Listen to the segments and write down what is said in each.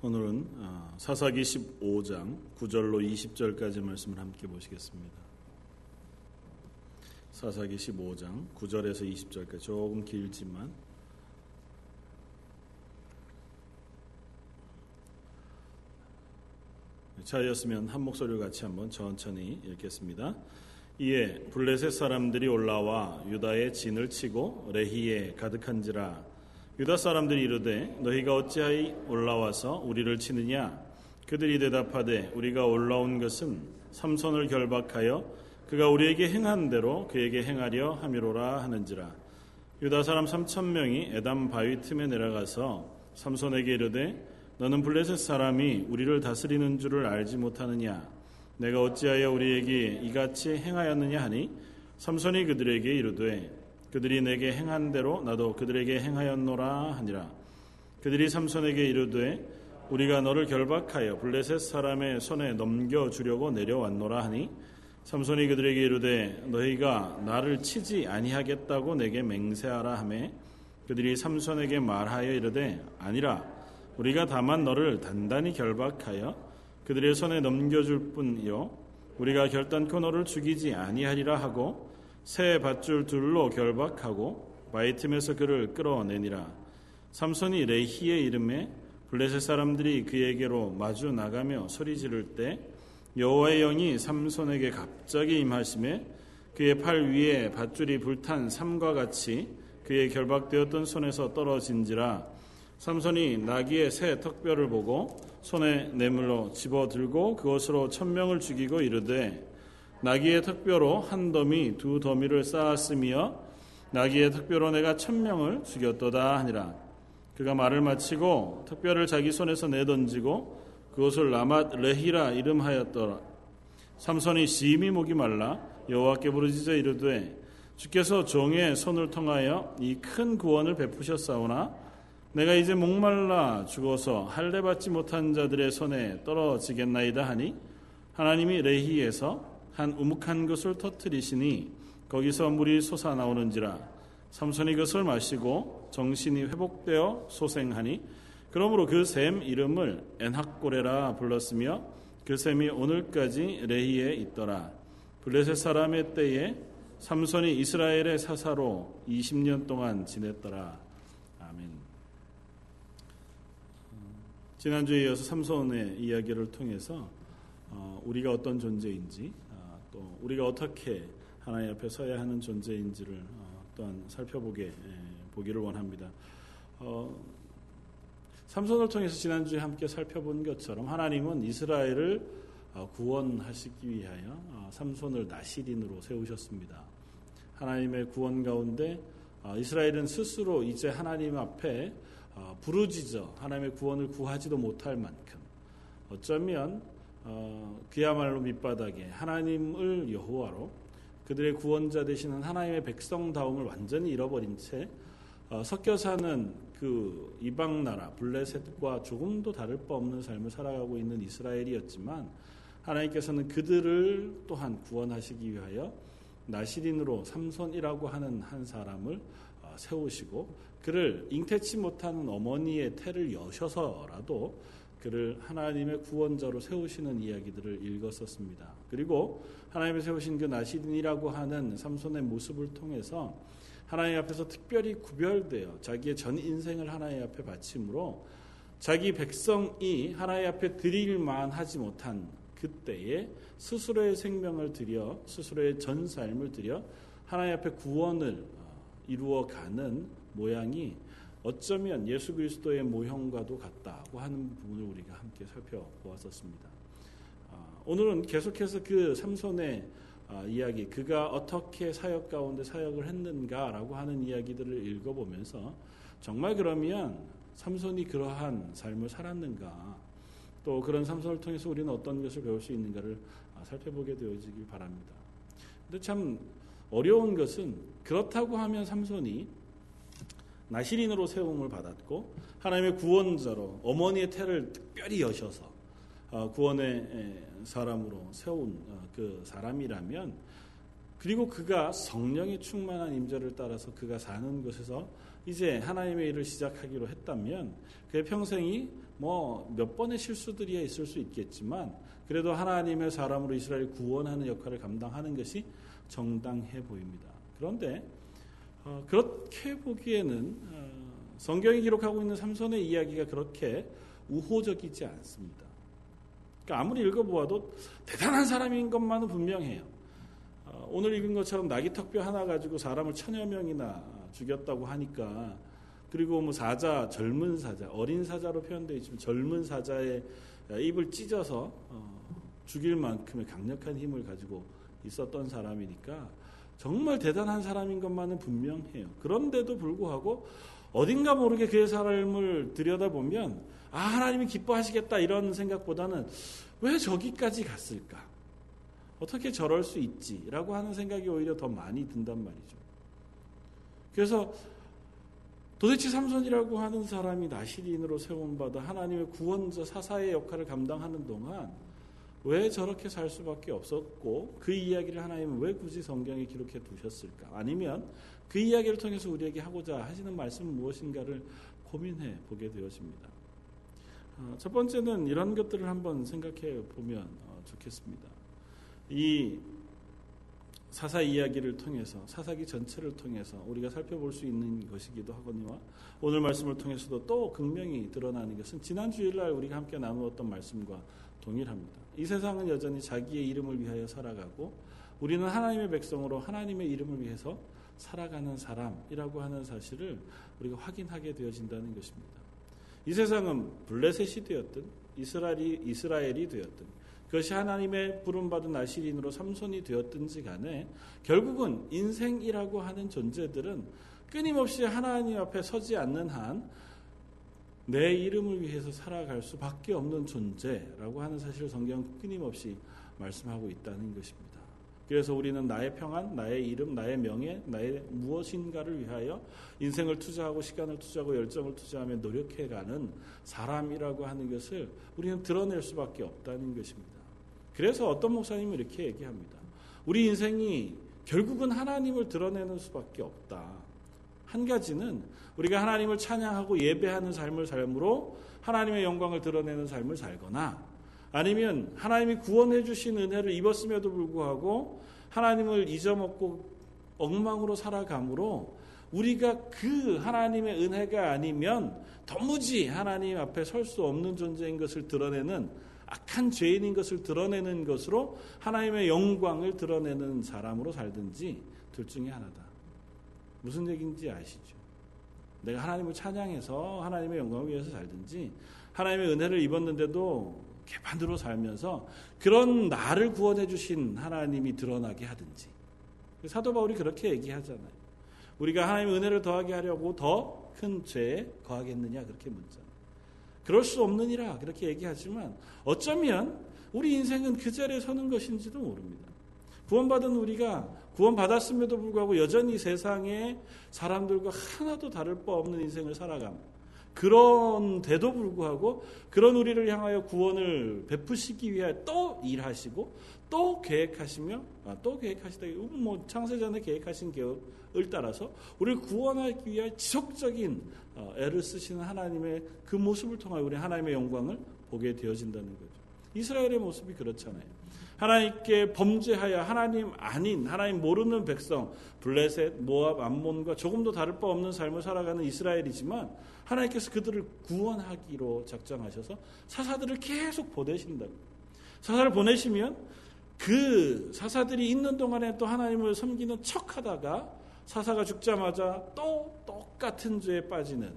오늘은 어, 사사기 15장 9절로 20절까지 말씀을 함께 보시겠습니다. 사사기 15장 9절에서 20절까지 조금 길지만 차였으면 한 목소리로 같이 한번 천천히 읽겠습니다. 이에 블레셋 사람들이 올라와 유다의 진을 치고 레히에 가득한지라 유다 사람들이 이르되 너희가 어찌하여 올라와서 우리를 치느냐? 그들이 대답하되 우리가 올라온 것은 삼손을 결박하여 그가 우리에게 행한 대로 그에게 행하려 함이로라 하는지라. 유다 사람 삼천 명이 에담 바위 틈에 내려가서 삼손에게 이르되 너는 블레셋 사람이 우리를 다스리는 줄을 알지 못하느냐? 내가 어찌하여 우리에게 이같이 행하였느냐 하니? 삼손이 그들에게 이르되 그들이 내게 행한 대로 나도 그들에게 행하였노라 하니라. 그들이 삼손에게 이르되 우리가 너를 결박하여 블레셋 사람의 손에 넘겨 주려고 내려왔노라 하니 삼손이 그들에게 이르되 너희가 나를 치지 아니하겠다고 내게 맹세하라 하매 그들이 삼손에게 말하여 이르되 아니라 우리가 다만 너를 단단히 결박하여 그들의 손에 넘겨줄 뿐이요 우리가 결단코 너를 죽이지 아니하리라 하고 새 밧줄 둘로 결박하고 바위 틈에서 그를 끌어내니라. 삼손이 레히의 이름에 블레셋 사람들이 그에게로 마주 나가며 소리 지를 때 여호와의 영이 삼손에게 갑자기 임하심에 그의 팔 위에 밧줄이 불탄 삼과 같이 그의 결박되었던 손에서 떨어진지라 삼손이 나귀의 새 턱뼈를 보고 손에 내물로 집어 들고 그것으로 천명을 죽이고 이르되 나귀의 특별로 한 더미 두 더미를 쌓았으며 나귀의 특별로 내가 천명을 죽였도다 하니라. 그가 말을 마치고 특별을 자기 손에서 내던지고 그것을 라맛 레히라 이름하였더라. 삼손이 심히 목이 말라 여호와께 부르짖어 이르되 주께서 종의 손을 통하여 이 큰 구원을 베푸셨사오나? 내가 이제 목말라 죽어서 할례 받지 못한 자들의 손에 떨어지겠나이다 하니 하나님이 레히에서 한 우묵한 것을 터뜨리시니 거기서 물이 솟아나오는지라. 삼손이 그것을 마시고 정신이 회복되어 소생하니 그러므로 그 샘 이름을 엔학고레라 불렀으며 그 샘이 오늘까지 레히에 있더라. 블레셋 사람의 때에 삼손이 이스라엘의 사사로 20년 동안 지냈더라. 아멘. 지난주에 이어서 삼손의 이야기를 통해서 어, 우리가 어떤 존재인지 또 우리가 어떻게 하나님 앞에 서야 하는 존재인지를 어, 또한 살펴보게 예, 보기를 원합니다. 어, 삼손을 통해서 지난주에 함께 살펴본 것처럼 하나님은 이스라엘을 어, 구원하시기 위하여 삼손을 나시린으로 세우셨습니다. 하나님의 구원 가운데 이스라엘은 스스로 이제 하나님 앞에 부르짖어 하나님의 구원을 구하지도 못할 만큼 어쩌면 어, 그야말로 밑바닥에 하나님을 여호와로 그들의 구원자 되시는 하나님의 백성다움을 완전히 잃어버린 채 어, 섞여 사는 그 이방 나라 블레셋과 조금도 다를 바 없는 삶을 살아가고 있는 이스라엘이었지만 하나님께서는 그들을 또한 구원하시기 위하여 나시린으로 삼손이라고 하는 한 사람을 어, 세우시고 그를 잉태치 못하는 어머니의 태를 여셔서라도 그를 하나님의 구원자로 세우시는 이야기들을 읽었었습니다. 그리고 하나님의 세우신 그 나시딘이라고 하는 삼손의 모습을 통해서 하나님 앞에서 특별히 구별되어 자기의 전 인생을 하나님 앞에 바침으로 자기 백성이 하나님 앞에 드릴만 하지 못한 그때에 스스로의 생명을 들여 스스로의 전 삶을 들여 하나님 앞에 구원을 어, 이루어 가는 모양이 어쩌면 예수 그리스도의 모형과도 같다고 하는 부분을 우리가 함께 살펴보았었습니다. 아, 오늘은 계속해서 그 삼손의 아, 이야기, 그가 어떻게 사역 가운데 사역을 했는가라고 하는 이야기들을 읽어보면서 정말 그러면 삼손이 그러한 삶을 살았는가, 또 그런 삼손을 통해서 우리는 어떤 것을 배울 수 있는가를 아, 살펴보게 되어지길 바랍니다. 근데 참 어려운 것은 그렇다고 하면 삼손이 나시린으로 세움을 받았고 하나님의 구원자로 어머니의 태를 특별히 여셔서 어, 구원의 사람으로 세운 어, 그 사람이라면 그리고 그가 성령이 충만한 임재를 따라서 그가 사는 곳에서 이제 하나님의 일을 시작하기로 했다면 그의 평생이 뭐 몇 번의 실수들이 있을 수 있겠지만 그래도 하나님의 사람으로 이스라엘 구원하는 역할을 감당하는 것이 정당해 보입니다. 그런데 어, 그렇게 보기에는 어, 성경이 기록하고 있는 삼손의 이야기가 그렇게 우호적이지 않습니다. 그러니까 아무리 읽어보아도 대단한 사람인 것만은 분명해요. 어, 오늘 읽은 것처럼 나귀턱뼈 하나 가지고 사람을 천여 명이나 죽였다고 하니까 그리고 뭐 사자 젊은 사자 어린 사자로 표현되어 있지만 젊은 사자의 입을 찢어서 어, 죽일 만큼의 강력한 힘을 가지고 있었던 사람이니까 정말 대단한 사람인 것만은 분명해요. 그런데도 불구하고 어딘가 모르게 그의 삶을 들여다보면 아 하나님이 기뻐하시겠다 이런 생각보다는 왜 저기까지 갔을까? 어떻게 저럴 수 있지라고 하는 생각이 오히려 더 많이 든단 말이죠. 그래서 도대체 삼손이라고 하는 사람이 나시린으로 세움받아 하나님의 구원자 사사의 역할을 감당하는 동안 왜 저렇게 살 수밖에 없었고 그 이야기를 하나님은 왜 굳이 성경에 기록해 두셨을까? 아니면 그 이야기를 통해서 우리에게 하고자 하시는 말씀은 무엇인가를 고민해 보게 되어집니다. 어, 첫 번째는 이런 것들을 한번 생각해 보면 어, 좋겠습니다. 이 사사 이야기를 통해서 사사기 전체를 통해서 우리가 살펴볼 수 있는 것이기도 하거니와 오늘 말씀을 통해서도 또 극명히 드러나는 것은 지난 주일날 우리가 함께 나누었던 말씀과 동일합니다. 이 세상은 여전히 자기의 이름을 위하여 살아가고 우리는 하나님의 백성으로 하나님의 이름을 위해서 살아가는 사람이라고 하는 사실을 우리가 확인하게 되어진다는 것입니다. 이 세상은 블레셋이 되었든 이스라엘이 이스라엘이 되었든 그것이 하나님의 부름받은 나시린으로 삼손이 되었든지 간에 결국은 인생이라고 하는 존재들은 끊임없이 하나님 앞에 서지 않는 한 내 이름을 위해서 살아갈 수밖에 없는 존재라고 하는 사실을 성경은 끊임없이 말씀하고 있다는 것입니다. 그래서 우리는 나의 평안, 나의 이름, 나의 명예, 나의 무엇인가를 위하여 인생을 투자하고 시간을 투자하고 열정을 투자하며 노력해가는 사람이라고 하는 것을 우리는 드러낼 수밖에 없다는 것입니다. 그래서 어떤 목사님은 이렇게 얘기합니다. 우리 인생이 결국은 하나님을 드러내는 수밖에 없다. 한 가지는 우리가 하나님을 찬양하고 예배하는 삶을 삶으로 하나님의 영광을 드러내는 삶을 살거나 아니면 하나님이 구원해 주신 은혜를 입었음에도 불구하고 하나님을 잊어먹고 엉망으로 살아감으로 우리가 그 하나님의 은혜가 아니면 도무지 하나님 앞에 설 수 없는 존재인 것을 드러내는 악한 죄인인 것을 드러내는 것으로 하나님의 영광을 드러내는 사람으로 살든지 둘 중에 하나다. 무슨 얘기인지 아시죠? 내가 하나님을 찬양해서 하나님의 영광을 위해서 살든지 하나님의 은혜를 입었는데도 개판으로 살면서 그런 나를 구원해 주신 하나님이 드러나게 하든지 사도 바울이 그렇게 얘기하잖아요. 우리가 하나님의 은혜를 더하게 하려고 더 큰 죄에 거하겠느냐 그렇게 묻잖아요. 그럴 수 없느니라 그렇게 얘기하지만 어쩌면 우리 인생은 그 자리에 서는 것인지도 모릅니다. 구원받은 우리가 구원받았음에도 불구하고 여전히 세상의 사람들과 하나도 다를 바 없는 인생을 살아감. 그런데도 불구하고 그런 우리를 향하여 구원을 베푸시기 위해 또 일하시고 또 계획하시며 아, 또 계획하시다 뭐 창세전에 계획하신 계획을 따라서 우리를 구원하기 위해 지속적인 어, 애를 쓰시는 하나님의 그 모습을 통하여 우리 하나님의 영광을 보게 되어진다는 거죠. 이스라엘의 모습이 그렇잖아요. 하나님께 범죄하여 하나님 아닌 하나님 모르는 백성 블레셋, 모압, 암몬과 조금도 다를 바 없는 삶을 살아가는 이스라엘이지만 하나님께서 그들을 구원하기로 작정하셔서 사사들을 계속 보내신다고. 사사를 보내시면 그 사사들이 있는 동안에 또 하나님을 섬기는 척하다가 사사가 죽자마자 또 똑같은 죄에 빠지는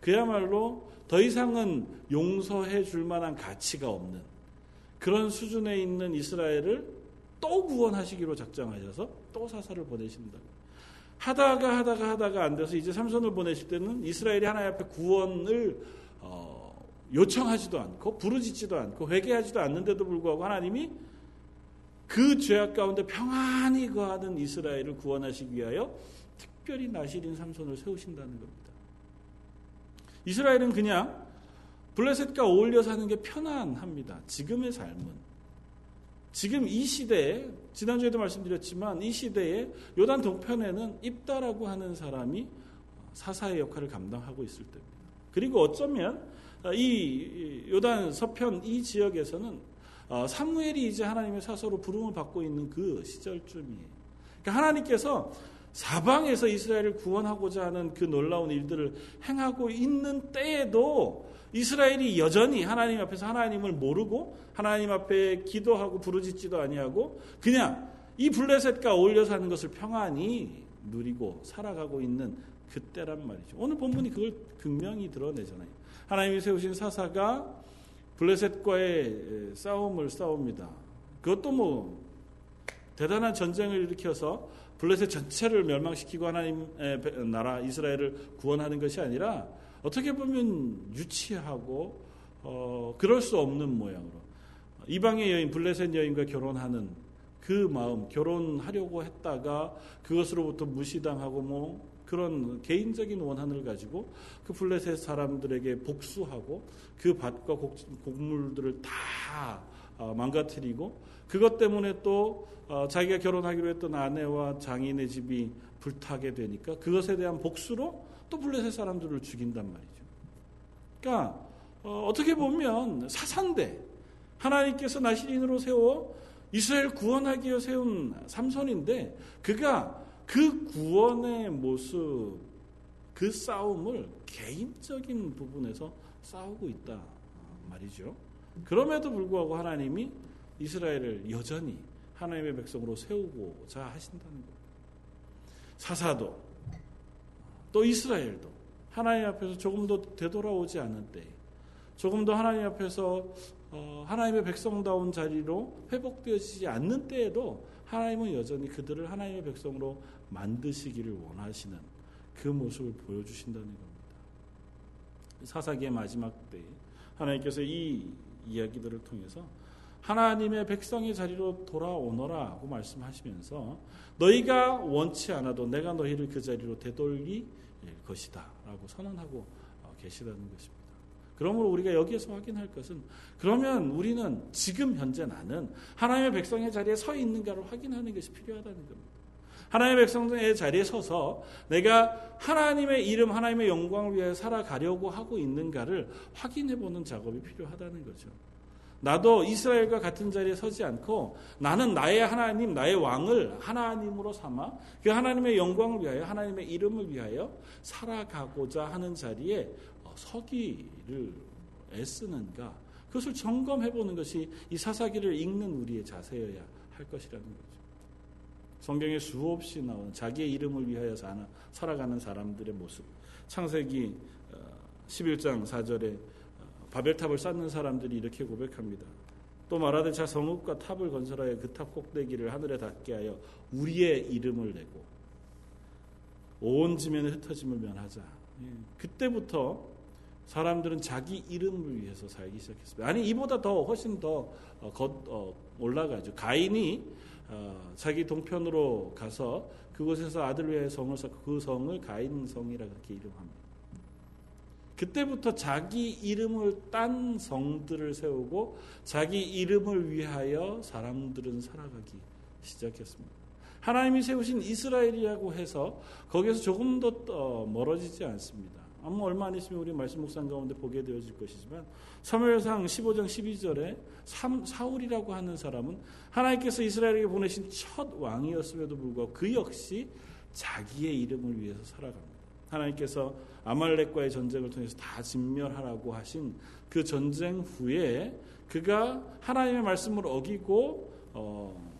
그야말로 더 이상은 용서해 줄 만한 가치가 없는 그런 수준에 있는 이스라엘을 또 구원하시기로 작정하셔서 또 사사를 보내신다. 하다가 하다가 하다가 안 돼서 이제 삼손을 보내실 때는 이스라엘이 하나님 앞에 구원을 어, 요청하지도 않고 부르짖지도 않고 회개하지도 않는데도 불구하고 하나님이 그 죄악 가운데 평안히 거하는 이스라엘을 구원하시기 위하여 특별히 나시린 삼손을 세우신다는 겁니다. 이스라엘은 그냥 블레셋과 어울려 사는 게 편안합니다. 지금의 삶은. 지금 이 시대에, 지난주에도 말씀드렸지만 이 시대에 요단 동편에는 입다라고 하는 사람이 사사의 역할을 감당하고 있을 때입니다. 그리고 어쩌면 어, 이 요단 서편 이 지역에서는 어, 사무엘이 이제 하나님의 사서로 부름을 받고 있는 그 시절쯤이에요. 그러니까 하나님께서 사방에서 이스라엘을 구원하고자 하는 그 놀라운 일들을 행하고 있는 때에도 이스라엘이 여전히 하나님 앞에서 하나님을 모르고 하나님 앞에 기도하고 부르짖지도 아니하고 그냥 이 블레셋과 어울려 사는 것을 평안히 누리고 살아가고 있는 그때란 말이죠. 오늘 본문이 그걸 극명히 드러내잖아요. 하나님이 세우신 사사가 블레셋과의 싸움을 싸웁니다. 그것도 뭐 대단한 전쟁을 일으켜서 블레셋 전체를 멸망시키고 하나님의 나라 이스라엘을 구원하는 것이 아니라 어떻게 보면 유치하고 어, 그럴 수 없는 모양으로. 이방의 여인 블레셋 여인과 결혼하는 그 마음 결혼하려고 했다가 그것으로부터 무시당하고 뭐 그런 개인적인 원한을 가지고 그 블레셋 사람들에게 복수하고 그 밭과 곡물들을 다 어, 망가뜨리고 그것 때문에 또 어, 자기가 결혼하기로 했던 아내와 장인의 집이 불타게 되니까 그것에 대한 복수로 또 블레셋 사람들을 죽인단 말이죠. 그러니까 어, 떻게 보면 사산대 하나님께서 나시린으로 세워 이스라엘 구원하기 위해 세운 삼손인데 그가 그 구원의 모습 그 싸움을 개인적인 부분에서 싸우고 있다 말이죠. 그럼에도 불구하고 하나님이 이스라엘을 여전히 하나님의 백성으로 세우고자 하신다는 것. 사사도 또 이스라엘도 하나님 앞에서 조금 더 되돌아오지 않은 때, 조금 더 하나님 앞에서 어, 하나님의 백성다운 자리로 회복되어지지 않는 때에도 하나님은 여전히 그들을 하나님의 백성으로 만드시기를 원하시는 그 모습을 보여주신다는 겁니다. 사사기의 마지막 때 하나님께서 이 이야기들을 통해서 하나님의 백성의 자리로 돌아오너라고 말씀하시면서 너희가 원치 않아도 내가 너희를 그 자리로 되돌릴 것이다라고 선언하고 어, 계시다는 것입니다. 그러므로 우리가 여기에서 확인할 것은 그러면 우리는 지금 현재 나는 하나님의 백성의 자리에 서 있는가를 확인하는 것이 필요하다는 겁니다. 하나님의 백성의 자리에 서서 내가 하나님의 이름, 하나님의 영광을 위해 살아가려고 하고 있는가를 확인해 보는 작업이 필요하다는 거죠. 나도 이스라엘과 같은 자리에 서지 않고 나는 나의 하나님, 나의 왕을 하나님으로 삼아 그 하나님의 영광을 위하여 하나님의 이름을 위하여 살아가고자 하는 자리에 어, 서기를 애쓰는가 그것을 점검해 보는 것이 이 사사기를 읽는 우리의 자세여야 할 것이라는 거죠. 성경에 수없이 나오는 자기의 이름을 위하여 살아가는 사람들의 모습. 창세기 11장 어, 4절에 바벨탑을 쌓는 사람들이 이렇게 고백합니다. 또 말하되 자 성읍과 탑을 건설하여 그 탑 꼭대기를 하늘에 닿게 하여 우리의 이름을 내고 온 지면에 흩어짐을 면하자. 예, 그때부터 사람들은 자기 이름을 위해서 살기 시작했습니다. 아니 이보다 더 훨씬 더 어, 어, 올라가죠. 가인이 어, 자기 동편으로 가서 그곳에서 아들 위해 성을 쌓고 그 성을 가인 성이라 그렇게 이름합니다. 그때부터 자기 이름을 딴 성들을 세우고 자기 이름을 위하여 사람들은 살아가기 시작했습니다. 하나님이 세우신 이스라엘이라고 해서 거기에서 조금 더 어, 멀어지지 않습니다. 아마 얼마 안 있으면 우리 말씀 묵상 가운데 보게 되어질 것이지만 사무엘상 15장 12절에 사울이라고 하는 사람은 하나님께서 이스라엘에게 보내신 첫 왕이었음에도 불구하고 그 역시 자기의 이름을 위해서 살아갑니다. 하나님께서 아말렉과의 전쟁을 통해서 다 진멸하라고 하신 그 전쟁 후에 그가 하나님의 말씀을 어기고 어,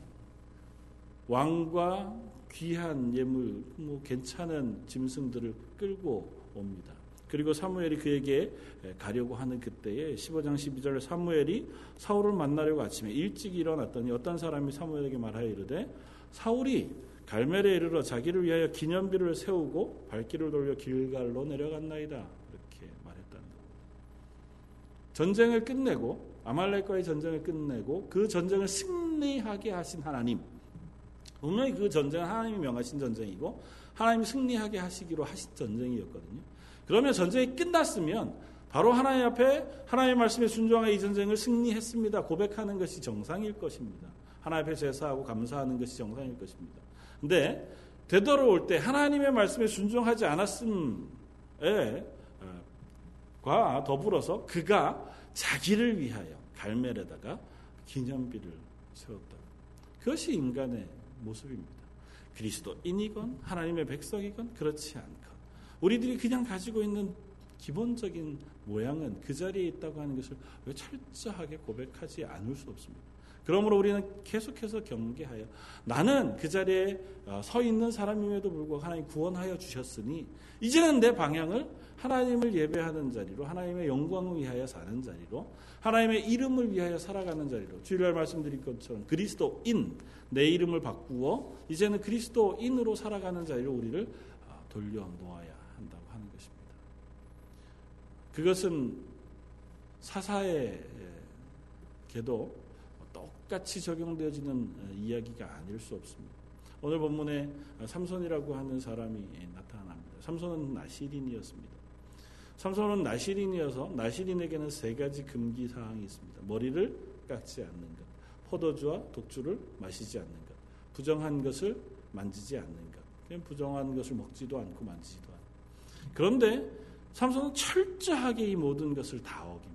왕과 귀한 예물, 뭐 괜찮은 짐승들을 끌고 옵니다. 그리고 사무엘이 그에게 가려고 하는 그때에 15장 12절 사무엘이 사울을 만나려고 아침에 일찍 일어났더니 어떤 사람이 사무엘에게 말하여 이르되 사울이 갈멜에 이르러 자기를 위하여 기념비를 세우고 발길을 돌려 길갈로 내려갔나이다. 이렇게 말했다는 것. 전쟁을 끝내고 아말렉과의 전쟁을 끝내고 그 전쟁을 승리하게 하신 하나님. 분명히 그 전쟁은 하나님이 명하신 전쟁이고 하나님이 승리하게 하시기로 하신 전쟁이었거든요. 그러면 전쟁이 끝났으면 바로 하나님 앞에 하나님의 말씀에 순종하여 이 전쟁을 승리했습니다. 고백하는 것이 정상일 것입니다. 하나님 앞에 제사하고 감사하는 것이 정상일 것입니다. 근데 되돌아올 때 하나님의 말씀에 순종하지 않았음에 어, 과 더불어서 그가 자기를 위하여 갈멜에다가 기념비를 세웠다. 그것이 인간의 모습입니다. 그리스도인이건 하나님의 백성이건 그렇지 않건 우리들이 그냥 가지고 있는 기본적인 모양은 그 자리에 있다고 하는 것을 왜 철저하게 고백하지 않을 수 없습니다. 그러므로 우리는 계속해서 경계하여 나는 그 자리에 어, 서 있는 사람임에도 불구하고 하나님 구원하여 주셨으니 이제는 내 방향을 하나님을 예배하는 자리로 하나님의 영광을 위하여 사는 자리로 하나님의 이름을 위하여 살아가는 자리로 주일날 말씀드린 것처럼 그리스도인 내 이름을 바꾸어 이제는 그리스도인으로 살아가는 자리로 우리를 어, 돌려 놓아야 한다고 하는 것입니다. 그것은 사사에게도 똑같이 적용되어지는 어, 이야기가 아닐 수 없습니다. 오늘 본문에 삼손이라고 하는 사람이 나타납니다. 삼손은 나시린이었습니다. 삼손은 나시린이어서 나시린에게는 세 가지 금기 사항이 있습니다. 머리를 깎지 않는 것, 포도주와 독주를 마시지 않는 것, 부정한 것을 만지지 않는 것. 부정한 것을 먹지도 않고 만지지도 않고. 그런데 삼손은 철저하게 이 모든 것을 다 어깁니다.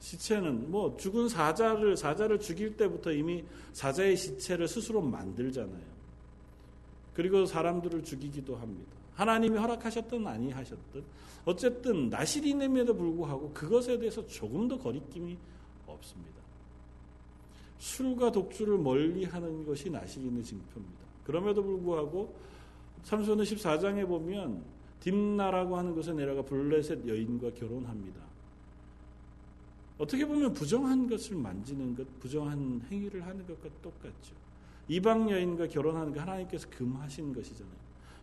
시체는 뭐 죽은 사자를 사자를 죽일 때부터 이미 사자의 시체를 스스로 만들잖아요. 그리고 사람들을 죽이기도 합니다. 하나님이 허락하셨든 아니 하셨든 어쨌든 나시린임에도 불구하고 그것에 대해서 조금 더 거리낌이 없습니다. 술과 독주를 멀리하는 것이 나시린의 징표입니다. 그럼에도 불구하고 삼손은 14장에 보면 딥나라고 하는 곳에 내려가 블레셋 여인과 결혼합니다. 어떻게 보면 부정한 것을 만지는 것, 부정한 행위를 하는 것과 똑같죠. 이방 여인과 결혼하는 게 하나님께서 금하신 것이잖아요.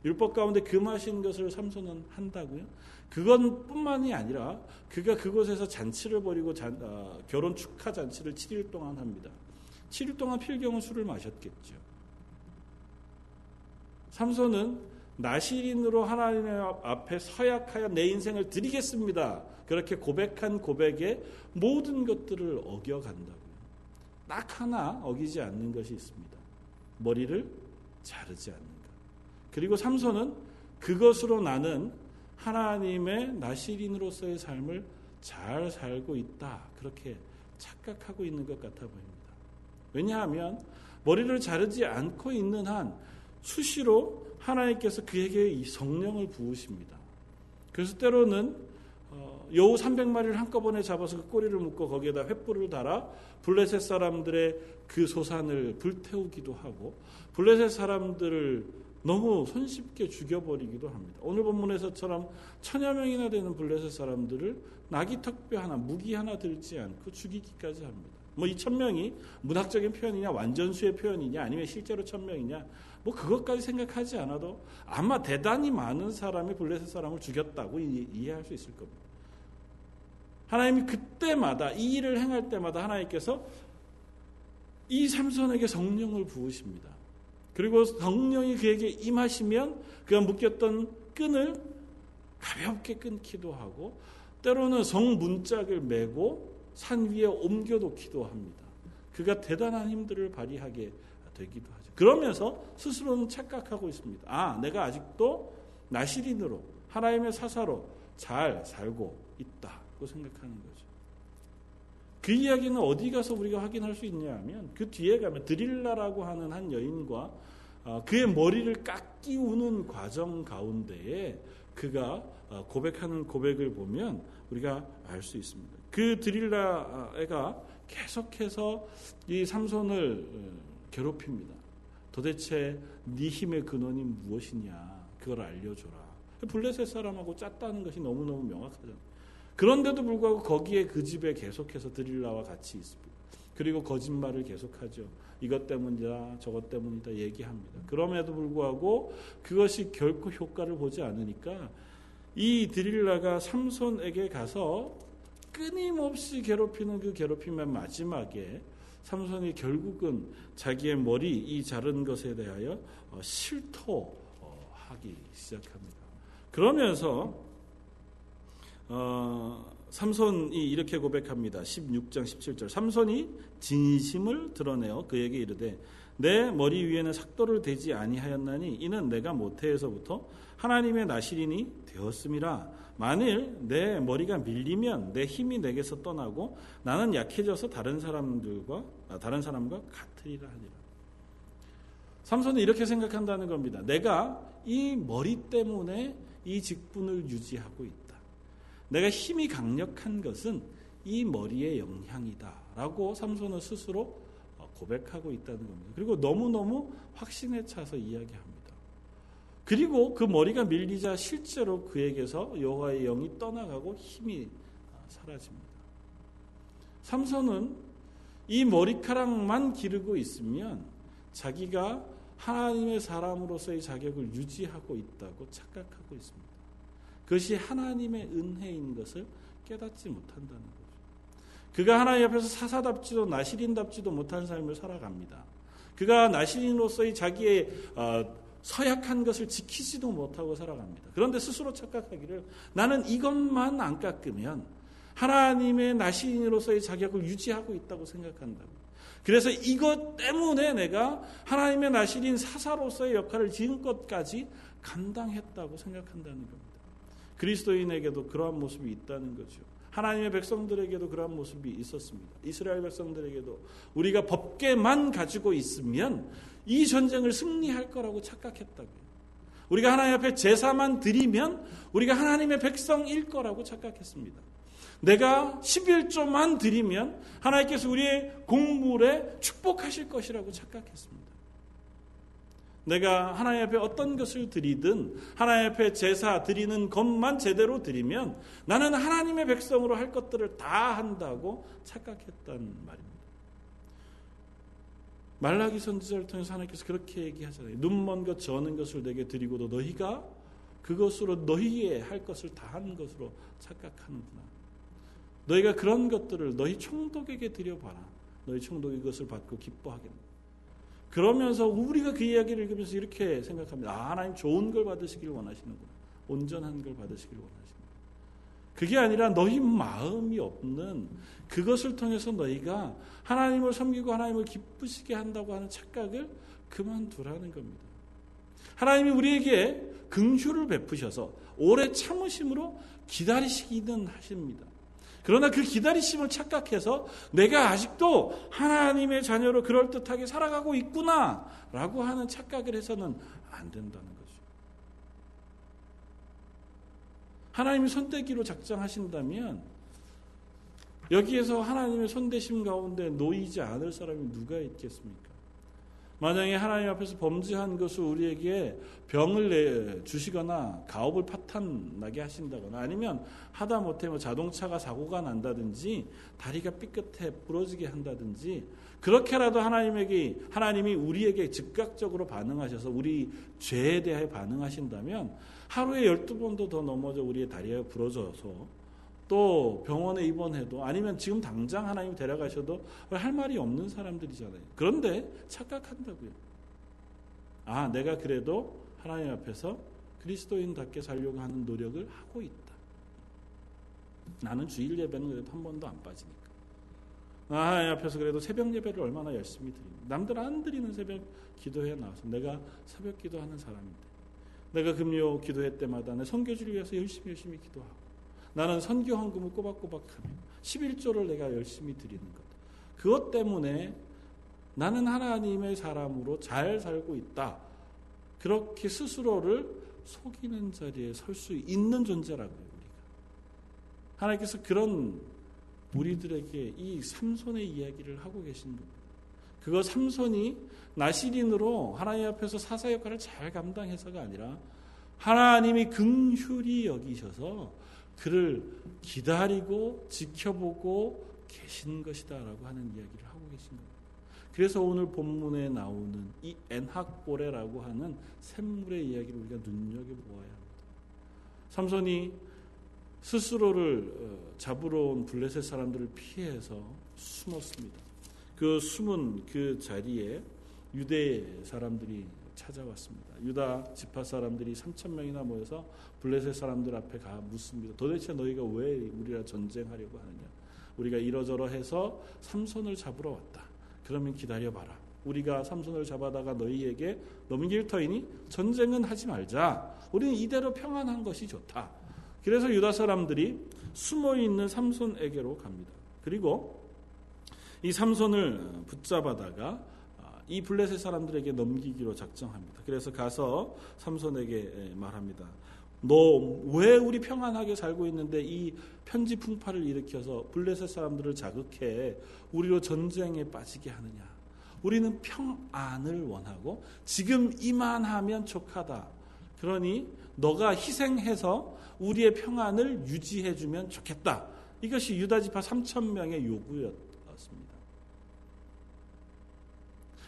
율법 가운데 금하신 것을 삼손은 한다고요. 그것뿐만이 아니라 그가 그곳에서 잔치를 벌이고 잔, 어, 결혼 축하 잔치를 7일 동안 합니다. 7일 동안 필경은 술을 마셨겠죠. 삼손은 나시린으로 하나님 앞에 서약하여 내 인생을 드리겠습니다. 그렇게 고백한 고백에 모든 것들을 어겨간다고요. 딱 하나 어기지 않는 것이 있습니다. 머리를 자르지 않는 것. 그리고 삼손은 그것으로 나는 하나님의 나시린으로서의 삶을 잘 살고 있다. 그렇게 착각하고 있는 것 같아 보입니다. 왜냐하면 머리를 자르지 않고 있는 한 수시로 하나님께서 그에게 이 성령을 부으십니다. 그래서 때로는 어, 여우 300마리를 한꺼번에 잡아서 그 꼬리를 묶고 거기에다 횃불을 달아 블레셋 사람들의 그 소산을 불태우기도 하고 블레셋 사람들을 너무 손쉽게 죽여버리기도 합니다. 오늘 본문에서처럼 천여 명이나 되는 블레셋 사람들을 나귀 턱뼈 하나, 무기 하나 들지 않고 죽이기까지 합니다. 뭐 이 천명이 문학적인 표현이냐, 완전수의 표현이냐, 아니면 실제로 천명이냐, 뭐 그것까지 생각하지 않아도 아마 대단히 많은 사람이 블레셋 사람을 죽였다고 이해할 수 있을 겁니다. 하나님이 그때마다 이 일을 행할 때마다 하나님께서 이 삼손에게 성령을 부으십니다. 그리고 성령이 그에게 임하시면 그가 묶였던 끈을 가볍게 끊기도 하고 때로는 성 문짝을 메고 산 위에 옮겨 놓기도 합니다. 그가 대단한 힘들을 발휘하게 되기도 하죠. 그러면서 스스로는 착각하고 있습니다. 아, 내가 아직도 나시린으로 하나님의 사사로 잘 살고 있다 고 생각하는 거죠. 그 이야기는 어디 가서 우리가 확인할 수 있냐 하면 그 뒤에 가면 드릴라라고 하는 한 여인과 어, 그의 머리를 깎이우는 과정 가운데에 그가 어, 고백하는 고백을 보면 우리가 알 수 있습니다. 그 드릴라가 계속해서 이 삼손을 어, 괴롭힙니다. 도대체 네 힘의 근원이 무엇이냐? 그걸 알려줘라. 블레셋 사람하고 짰다는 것이 너무너무 명확하잖아요. 그런데도 불구하고 거기에 그 집에 계속해서 드릴라와 같이 있습니다. 그리고 거짓말을 계속하죠. 이것 때문이다, 저것 때문이다 얘기합니다. 그럼에도 불구하고 그것이 결코 효과를 보지 않으니까 이 드릴라가 삼손에게 가서 끊임없이 괴롭히는 그 괴롭힘의 마지막에 삼손이 결국은 자기의 머리 이 자른 것에 대하여 어, 실토하기 시작합니다. 그러면서 어, 삼손이 이렇게 고백합니다. 16장 17절. 삼손이 진심을 드러내어 그에게 이르되 내 머리 위에는 삭도를 대지 아니하였나니 이는 내가 모태에서부터 하나님의 나시린이 되었음이라 만일 내 머리가 밀리면 내 힘이 내게서 떠나고 나는 약해져서 다른 사람들과 아, 다른 사람과 같으리라 하니라. 삼손은 이렇게 생각한다는 겁니다. 내가 이 머리 때문에 이 직분을 유지하고 있다. 내가 힘이 강력한 것은 이 머리의 영향이다라고 삼손은 스스로 고백하고 있다는 겁니다. 그리고 너무너무 확신에 차서 이야기합니다. 그리고 그 머리가 밀리자 실제로 그에게서 여호와의 영이 떠나가고 힘이 사라집니다. 삼손은 이 머리카락만 기르고 있으면 자기가 하나님의 사람으로서의 자격을 유지하고 있다고 착각하고 있습니다. 그것이 하나님의 은혜인 것을 깨닫지 못한다는 거죠. 그가 하나님 앞에서 사사답지도 나시린답지도 못한 삶을 살아갑니다. 그가 나시린으로서의 자기의 어, 서약한 것을 지키지도 못하고 살아갑니다. 그런데 스스로 착각하기를 나는 이것만 안 깎으면 하나님의 나시인으로서의 자격을 유지하고 있다고 생각한다고. 그래서 이것 때문에 내가 하나님의 나시인 사사로서의 역할을 지금껏까지 감당했다고 생각한다는 겁니다. 그리스도인에게도 그러한 모습이 있다는 거죠. 하나님의 백성들에게도 그러한 모습이 있었습니다. 이스라엘 백성들에게도 우리가 법계만 가지고 있으면 이 전쟁을 승리할 거라고 착각했다고요. 우리가 하나님 앞에 제사만 드리면 우리가 하나님의 백성일 거라고 착각했습니다. 내가 11조만 드리면 하나님께서 우리의 공물에 축복하실 것이라고 착각했습니다. 내가 하나님 앞에 어떤 것을 드리든 하나님 앞에 제사 드리는 것만 제대로 드리면 나는 하나님의 백성으로 할 것들을 다 한다고 착각했단 말입니다. 말라기 선지자를 통해서 하나님께서 그렇게 얘기하잖아요. 눈먼 것 저는 것을 내게 드리고도 너희가 그것으로 너희의 할 것을 다 한 것으로 착각하는구나. 너희가 그런 것들을 너희 총독에게 드려봐라. 너희 총독이 그것을 받고 기뻐하겠다. 그러면서 우리가 그 이야기를 읽으면서 이렇게 생각합니다. 아, 하나님 좋은 걸 받으시길 원하시는구나. 온전한 걸 받으시길 원하시는 그게 아니라 너희 마음이 없는 그것을 통해서 너희가 하나님을 섬기고 하나님을 기쁘시게 한다고 하는 착각을 그만두라는 겁니다. 하나님이 우리에게 긍휼을 베푸셔서 오래 참으심으로 기다리시기는 하십니다. 그러나 그 기다리심을 착각해서 내가 아직도 하나님의 자녀로 그럴듯하게 살아가고 있구나 라고 하는 착각을 해서는 안 된다는 거죠. 하나님이 손대기로 작정하신다면 여기에서 하나님의 손대심 가운데 놓이지 않을 사람이 누가 있겠습니까? 만약에 하나님 앞에서 범죄한 것을 우리에게 병을 내 주시거나 가업을 파탄 나게 하신다거나 아니면 하다 못해 뭐 자동차가 사고가 난다든지 다리가 삐끗해 부러지게 한다든지 그렇게라도 하나님에게 하나님이 우리에게 즉각적으로 반응하셔서 우리 죄에 대해 반응하신다면 하루에 열두 번도 더 넘어져 우리의 다리가 부러져서 또 병원에 입원해도 아니면 지금 당장 하나님 데려가셔도 할 말이 없는 사람들이잖아요. 그런데 착각한다고요. 아, 내가 그래도 하나님 앞에서 그리스도인답게 살려고 하는 노력을 하고 있다. 나는 주일 예배는 그래도 한 번도 안 빠지니까. 아, 앞에서 그래도 새벽 예배를 얼마나 열심히 드립니다. 남들 안 드리는 새벽 기도회에 나와서 내가 새벽 기도하는 사람인데 내가 금요 기도회 때마다 내 선교주를 위해서 열심히 열심히 기도하고 나는 선교 헌금을 꼬박꼬박하며 11조를 내가 열심히 드리는 것. 그것 때문에 나는 하나님의 사람으로 잘 살고 있다. 그렇게 스스로를 속이는 자리에 설 수 있는 존재라고요, 우리가. 하나님께서 그런 우리들에게 이 삼손의 이야기를 하고 계신 겁니다. 그거 삼손이 나시린으로 하나님 앞에서 사사 역할을 잘 감당해서가 아니라 하나님이 긍휼히 여기셔서 그를 기다리고 지켜보고 계신 것이다라고 하는 이야기를 하고 계신 겁니다. 그래서 오늘 본문에 나오는 이 엔학고레라고 하는 샘물의 이야기를 우리가 눈여겨보아야 합니다. 삼손이 스스로를 어, 잡으러 온 블레셋 사람들을 피해서 숨었습니다. 그 숨은 그 자리에 유대 사람들이 찾아왔습니다. 유다 지파 사람들이 3천 명이나 모여서 블레셋 사람들 앞에 가 묻습니다. 도대체 너희가 왜 우리라 전쟁하려고 하느냐? 우리가 이러저러 해서 삼손을 잡으러 왔다. 그러면 기다려 봐라. 우리가 삼손을 잡아다가 너희에게 넘길 터이니 전쟁은 하지 말자. 우리는 이대로 평안한 것이 좋다. 그래서 유다 사람들이 숨어 있는 삼손에게로 갑니다. 그리고 이 삼손을 붙잡아다가 아, 이 블레셋 사람들에게 넘기기로 작정합니다. 그래서 가서 삼손에게 말합니다. 너 왜 우리 평안하게 살고 있는데 이 편지 풍파를 일으켜서 블레셋 사람들을 자극해 우리로 전쟁에 빠지게 하느냐? 우리는 평안을 원하고 지금 이만하면 족하다. 그러니 너가 희생해서 우리의 평안을 유지해주면 좋겠다. 이것이 유다 지파 3천 명의 요구였습니다.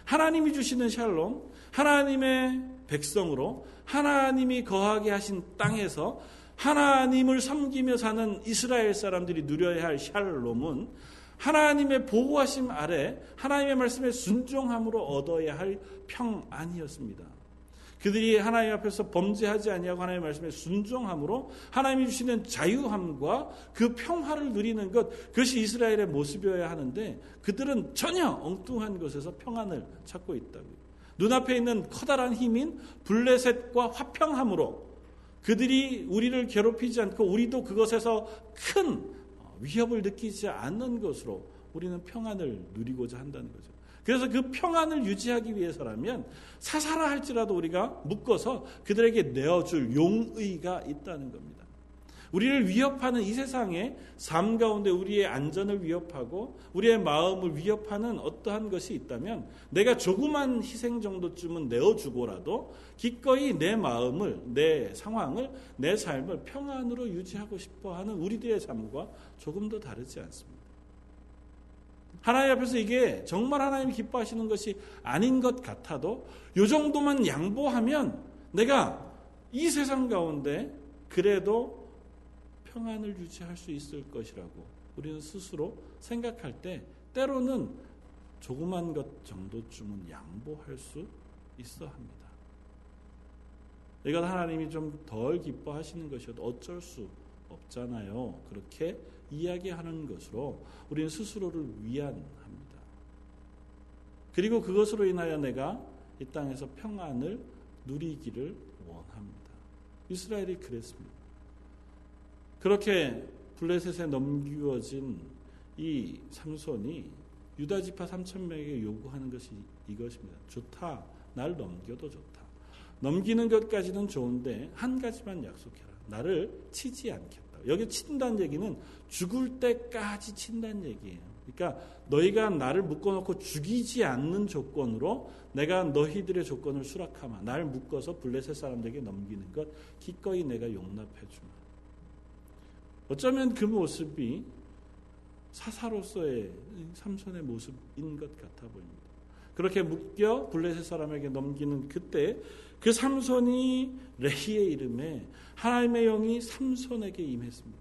하나님이 주시는 샬롬, 하나님의 백성으로 하나님이 거하게 하신 땅에서 하나님을 섬기며 사는 이스라엘 사람들이 누려야 할 샬롬은 하나님의 보호하심 아래 하나님의 말씀에 순종함으로 얻어야 할 평안이었습니다. 그들이 하나님 앞에서 범죄하지 아니하고 하나님의 말씀에 순종함으로 하나님이 주시는 자유함과 그 평화를 누리는 것 그것이 이스라엘의 모습이어야 하는데 그들은 전혀 엉뚱한 것에서 평안을 찾고 있다고요. 눈앞에 있는 커다란 힘인 블레셋과 화평함으로 그들이 우리를 괴롭히지 않고 우리도 그것에서 큰 위협을 느끼지 않는 것으로 우리는 평안을 누리고자 한다는 거죠. 그래서 그 평안을 유지하기 위해서라면 사사라 할지라도 우리가 묶어서 그들에게 내어줄 용의가 있다는 겁니다. 우리를 위협하는 이 세상의 삶 가운데 우리의 안전을 위협하고 우리의 마음을 위협하는 어떠한 것이 있다면 내가 조그만 희생 정도쯤은 내어주고라도 기꺼이 내 마음을, 내 상황을, 내 삶을 평안으로 유지하고 싶어 하는 우리들의 삶과 조금도 다르지 않습니다. 하나님 앞에서 이게 정말 하나님이 기뻐하시는 것이 아닌 것 같아도 요 정도만 양보하면 내가 이 세상 가운데 그래도 평안을 유지할 수 있을 것이라고 우리는 스스로 생각할 때 때로는 조그만 것 정도쯤은 양보할 수 있어 합니다. 이건 하나님이 좀 덜 기뻐하시는 것이어도 어쩔 수 없잖아요. 그렇게 이야기하는 것으로 우리는 스스로를 위안합니다. 그리고 그것으로 인하여 내가 이 땅에서 평안을 누리기를 원합니다. 이스라엘이 그랬습니다. 그렇게 블레셋에 넘기워진 이 삼손이 유다 지파 3천 명에게 요구하는 것이 이것입니다. 좋다. 날 넘겨도 좋다. 넘기는 것까지는 좋은데 한 가지만 약속해라. 나를 치지 않겠다. 여기 친다는 얘기는 죽을 때까지 친다는 얘기예요. 그러니까 너희가 나를 묶어놓고 죽이지 않는 조건으로 내가 너희들의 조건을 수락하마. 날 묶어서 블레셋 사람들에게 넘기는 것 기꺼이 내가 용납해 주마. 어쩌면 그 모습이 사사로서의 삼손의 모습인 것 같아 보입니다. 그렇게 묶여 블레셋 사람에게 넘기는 그때 그 삼손이 레히의 이름에 하나님의 영이 삼손에게 임했습니다.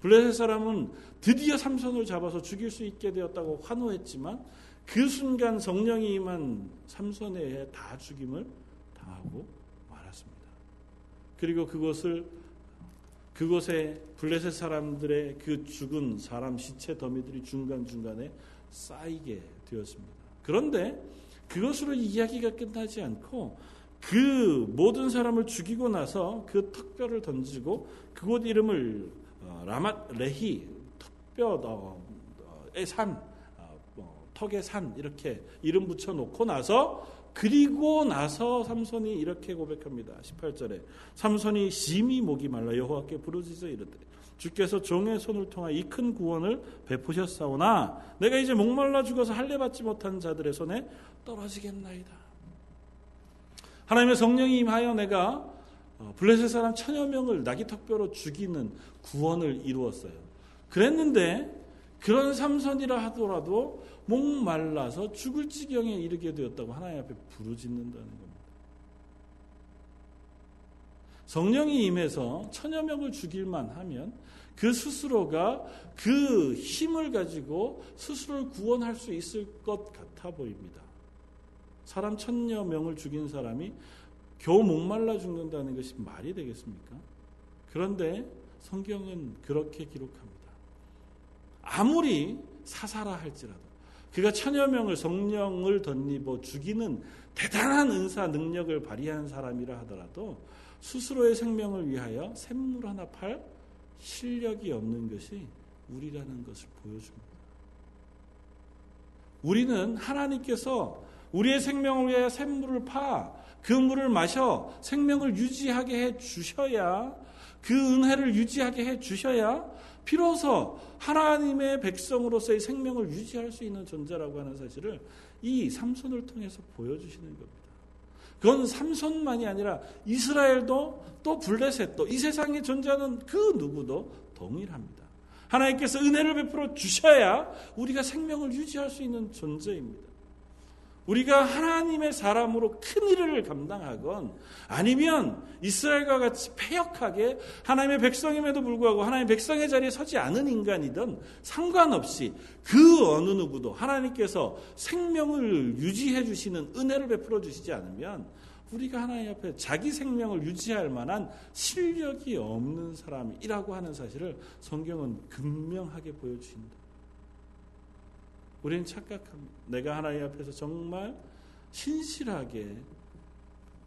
블레셋 사람은 드디어 삼손을 잡아서 죽일 수 있게 되었다고 환호했지만 그 순간 성령이 임한 삼손에 의해 다 죽임을 당하고 말았습니다. 그리고 그것을 그곳에 블레셋 사람들의 그 죽은 사람 시체 더미들이 중간중간에 쌓이게 되었습니다. 그런데 그것으로 이야기가 끝나지 않고 그 모든 사람을 죽이고 나서 그 턱뼈를 던지고 그곳 이름을 어, 라맛 레히 턱뼈의 어, 산 어, 뭐, 턱의 산 이렇게 이름 붙여 놓고 나서 그리고 나서 삼손이 이렇게 고백합니다. 18절에 삼손이 심히 목이 말라 여호와께 부르짖어 이르되 주께서 종의 손을 통하 이 큰 구원을 베푸셨사오나 내가 이제 목말라 죽어서 할례 받지 못한 자들의 손에 떨어지겠나이다. 하나님의 성령이 임하여 내가 어, 블레셋 사람 천여 명을 나귀 턱뼈로 죽이는 구원을 이루었어요. 그랬는데 그런 삼손이라 하더라도 목말라서 죽을 지경에 이르게 되었다고 하나님 앞에 부르짖는다는 겁니다. 성령이 임해서 천여 명을 죽일만 하면 그 스스로가 그 힘을 가지고 스스로를 구원할 수 있을 것 같아 보입니다. 사람 천여 명을 죽인 사람이 겨우 목말라 죽는다는 것이 말이 되겠습니까? 그런데 성경은 그렇게 기록합니다. 아무리 사사라 할지라도 그가 천여 명을 성령을 덧입어 죽이는 대단한 은사 능력을 발휘한 사람이라 하더라도 스스로의 생명을 위하여 샘물 하나 팔 실력이 없는 것이 우리라는 것을 보여줍니다. 우리는 하나님께서 우리의 생명을 위하여 샘물을 파, 그 물을 마셔 생명을 유지하게 해 주셔야 그 은혜를 유지하게 해 주셔야 비로소 하나님의 백성으로서의 생명을 유지할 수 있는 존재라고 하는 사실을 이 삼손을 통해서 보여주시는 겁니다. 그건 삼손만이 아니라 이스라엘도 또 블레셋도 이 세상에 존재하는 그 누구도 동일합니다. 하나님께서 은혜를 베풀어 주셔야 우리가 생명을 유지할 수 있는 존재입니다. 우리가 하나님의 사람으로 큰 일을 감당하건 아니면 이스라엘과 같이 폐역하게 하나님의 백성임에도 불구하고 하나님의 백성의 자리에 서지 않은 인간이든 상관없이 그 어느 누구도 하나님께서 생명을 유지해 주시는 은혜를 베풀어 주시지 않으면 우리가 하나님 앞에 자기 생명을 유지할 만한 실력이 없는 사람이라고 하는 사실을 성경은 극명하게 보여주신다. 우리는 착각합니다. 내가 하나님 앞에서 정말 신실하게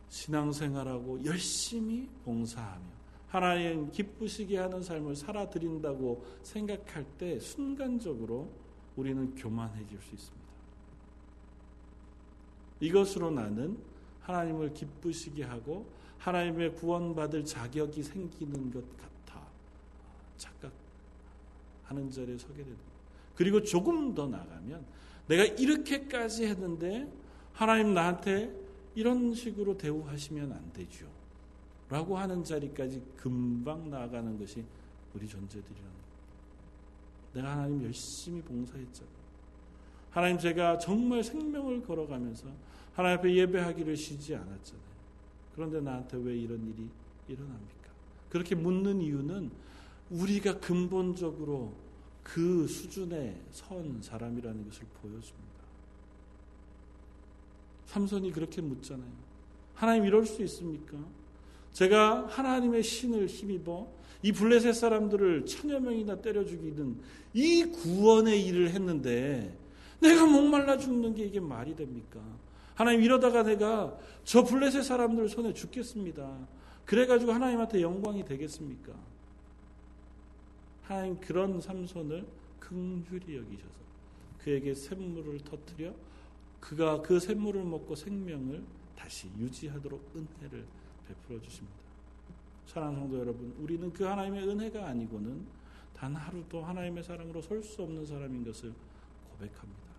신앙생활하고 열심히 봉사하며 하나님 기쁘시게 하는 삶을 살아드린다고 생각할 때 순간적으로 우리는 교만해질 수 있습니다. 이것으로 나는 하나님을 기쁘시게 하고 하나님의 구원받을 자격이 생기는 것 같아 착각하는 자리에 서게 됩니다. 그리고 조금 더 나가면 내가 이렇게까지 했는데 하나님 나한테 이런 식으로 대우하시면 안 되죠. 라고 하는 자리까지 금방 나아가는 것이 우리 존재들이라는. 내가 하나님 열심히 봉사했잖아요. 하나님 제가 정말 생명을 걸어가면서 하나님 앞에 예배하기를 쉬지 않았잖아요. 그런데 나한테 왜 이런 일이 일어납니까? 그렇게 묻는 이유는 우리가 근본적으로 그 수준에 선 사람이라는 것을 보여줍니다. 삼손이 그렇게 묻잖아요. 하나님 이럴 수 있습니까? 제가 하나님의 신을 힘입어 이 블레셋 사람들을 천여 명이나 때려 죽이는 이 구원의 일을 했는데 내가 목말라 죽는 게 이게 말이 됩니까? 하나님 이러다가 내가 저 블레셋 사람들 손에 죽겠습니다. 그래가지고 하나님한테 영광이 되겠습니까? 하나님 그런 삼손을 긍휼히 여기셔서 그에게 샘물을 터뜨려 그가 그 샘물을 먹고 생명을 다시 유지하도록 은혜를 베풀어 주십니다. 사랑하는 성도 여러분, 우리는 그 하나님의 은혜가 아니고는 단 하루도 하나님의 사람으로 설 수 없는 사람인 것을 고백합니다.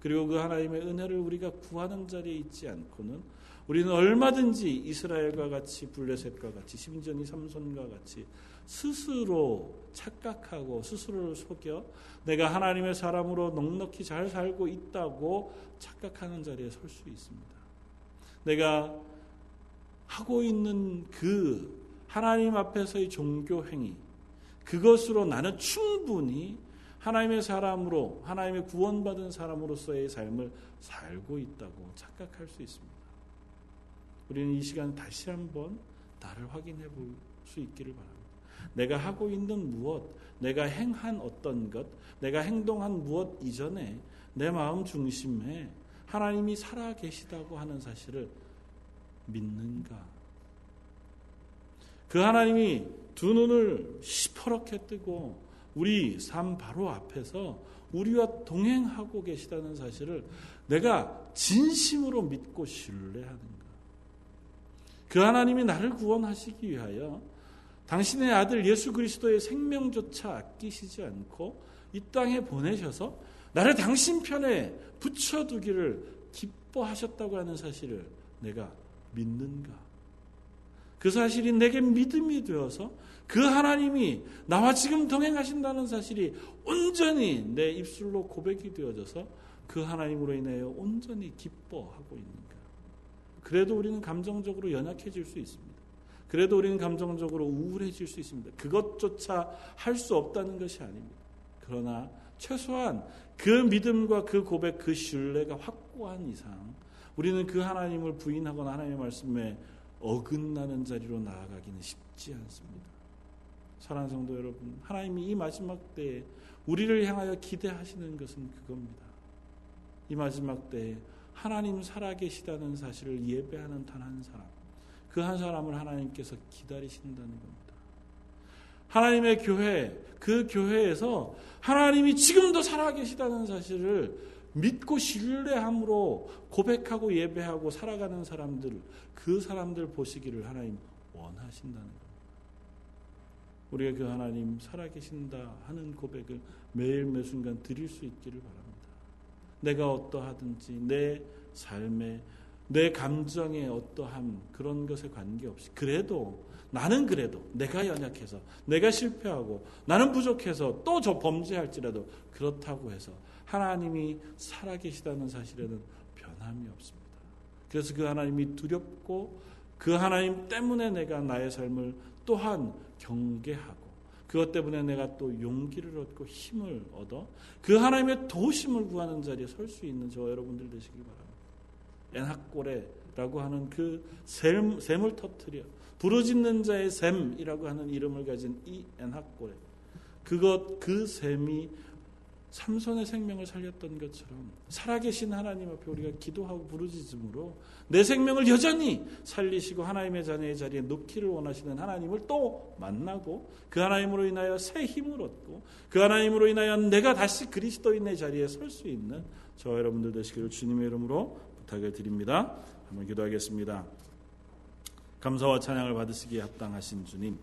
그리고 그 하나님의 은혜를 우리가 구하는 자리에 있지 않고는 우리는 얼마든지 이스라엘과 같이 블레셋과 같이 심지어 삼손과 같이 스스로 착각하고 스스로를 속여 내가 하나님의 사람으로 넉넉히 잘 살고 있다고 착각하는 자리에 설 수 있습니다. 내가 하고 있는 그 하나님 앞에서의 종교 행위 그것으로 나는 충분히 하나님의 사람으로 하나님의 구원받은 사람으로서의 삶을 살고 있다고 착각할 수 있습니다. 우리는 이 시간 다시 한번 나를 확인해 볼 수 있기를 바랍니다. 내가 하고 있는 무엇, 내가 행한 어떤 것, 내가 행동한 무엇 이전에 내 마음 중심에 하나님이 살아 계시다고 하는 사실을 믿는가? 그 하나님이 두 눈을 시퍼렇게 뜨고 우리 삶 바로 앞에서 우리와 동행하고 계시다는 사실을 내가 진심으로 믿고 신뢰하는가? 그 하나님이 나를 구원하시기 위하여 당신의 아들 예수 그리스도의 생명조차 아끼시지 않고 이 땅에 보내셔서 나를 당신 편에 붙여두기를 기뻐하셨다고 하는 사실을 내가 믿는가? 그 사실이 내게 믿음이 되어서 그 하나님이 나와 지금 동행하신다는 사실이 온전히 내 입술로 고백이 되어져서 그 하나님으로 인하여 온전히 기뻐하고 있는가? 그래도 우리는 감정적으로 연약해질 수 있습니다. 그래도 우리는 감정적으로 우울해질 수 있습니다. 그것조차 할 수 없다는 것이 아닙니다. 그러나 최소한 그 믿음과 그 고백, 그 신뢰가 확고한 이상 우리는 그 하나님을 부인하거나 하나님의 말씀에 어긋나는 자리로 나아가기는 쉽지 않습니다. 사랑하는 성도 여러분, 하나님이 이 마지막 때에 우리를 향하여 기대하시는 것은 그겁니다. 이 마지막 때에 하나님 살아계시다는 사실을 예배하는 단 한 사람, 그 한 사람을 하나님께서 기다리신다는 겁니다. 하나님의 교회, 그 교회에서 하나님이 지금도 살아계시다는 사실을 믿고 신뢰함으로 고백하고 예배하고 살아가는 사람들, 그 사람들 보시기를 하나님 원하신다는 겁니다. 우리가 그 하나님 살아계신다 하는 고백을 매일 매 순간 드릴 수 있기를 바랍니다. 내가 어떠하든지 내 삶에 내 감정의 어떠함 그런 것에 관계없이 그래도 나는 그래도 내가 연약해서 내가 실패하고 나는 부족해서 또 저 범죄할지라도 그렇다고 해서 하나님이 살아계시다는 사실에는 변함이 없습니다. 그래서 그 하나님이 두렵고 그 하나님 때문에 내가 나의 삶을 또한 경계하고 그것 때문에 내가 또 용기를 얻고 힘을 얻어 그 하나님의 도심을 구하는 자리에 설 수 있는 저 여러분들 되시길 바랍니다. 엔학고레라고 하는 그 샘, 샘을 터뜨려 부르짖는 자의 샘이라고 하는 이름을 가진 이 엔학고레 그것 그 샘이 삼손의 생명을 살렸던 것처럼 살아계신 하나님 앞에 우리가 기도하고 부르짖음으로 내 생명을 여전히 살리시고 하나님의 자녀의 자리에 놓기를 원하시는 하나님을 또 만나고 그 하나님으로 인하여 새 힘을 얻고 그 하나님으로 인하여 내가 다시 그리스도인의 자리에 설 수 있는 저 여러분들 되시기를 주님의 이름으로 부탁을 드립니다. 한번 기도하겠습니다. 감사와 찬양을 받으시기에 합당하신 주님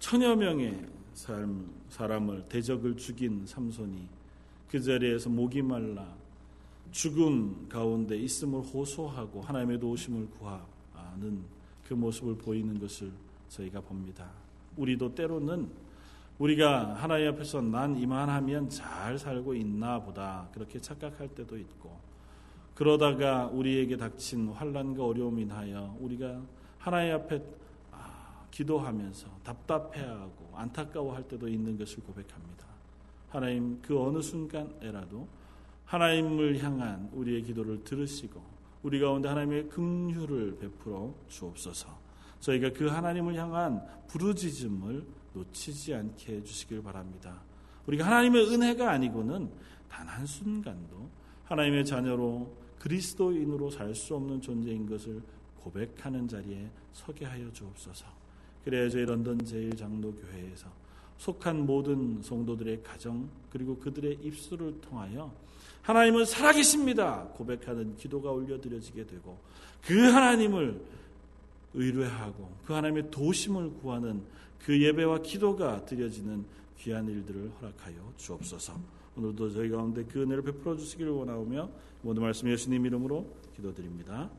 천여 명의 삶, 사람을 대적을 죽인 삼손이 그 자리에서 목이 말라 죽음 가운데 있음을 호소하고 하나님의 도우심을 구하는 그 모습을 보이는 것을 저희가 봅니다. 우리도 때로는 우리가 하나님 앞에서 난 이만하면 잘 살고 있나 보다 그렇게 착각할 때도 있고 그러다가 우리에게 닥친 환란과 어려움 인하여 우리가 하나님 앞에 기도하면서 답답해하고 안타까워할 때도 있는 것을 고백합니다. 하나님 그 어느 순간에라도 하나님을 향한 우리의 기도를 들으시고 우리 가운데 하나님의 긍휼을 베풀어 주옵소서. 저희가 그 하나님을 향한 부르짖음을 놓치지 않게 해 주시길 바랍니다. 우리가 하나님의 은혜가 아니고는 단 한 순간도 하나님의 자녀로 그리스도인으로 살 수 없는 존재인 것을 고백하는 자리에 서게 하여 주옵소서. 그래야 저희 런던 제일장로교회에서 속한 모든 성도들의 가정 그리고 그들의 입술을 통하여 하나님은 살아계십니다 고백하는 기도가 올려드려지게 되고 그 하나님을 의뢰하고 그 하나님의 도심을 구하는 그 예배와 기도가 드려지는 귀한 일들을 허락하여 주옵소서. 오늘도 저희 가운데 그 은혜를 베풀어 주시기를 원하오며 모든 말씀 예수님 이름으로 기도드립니다.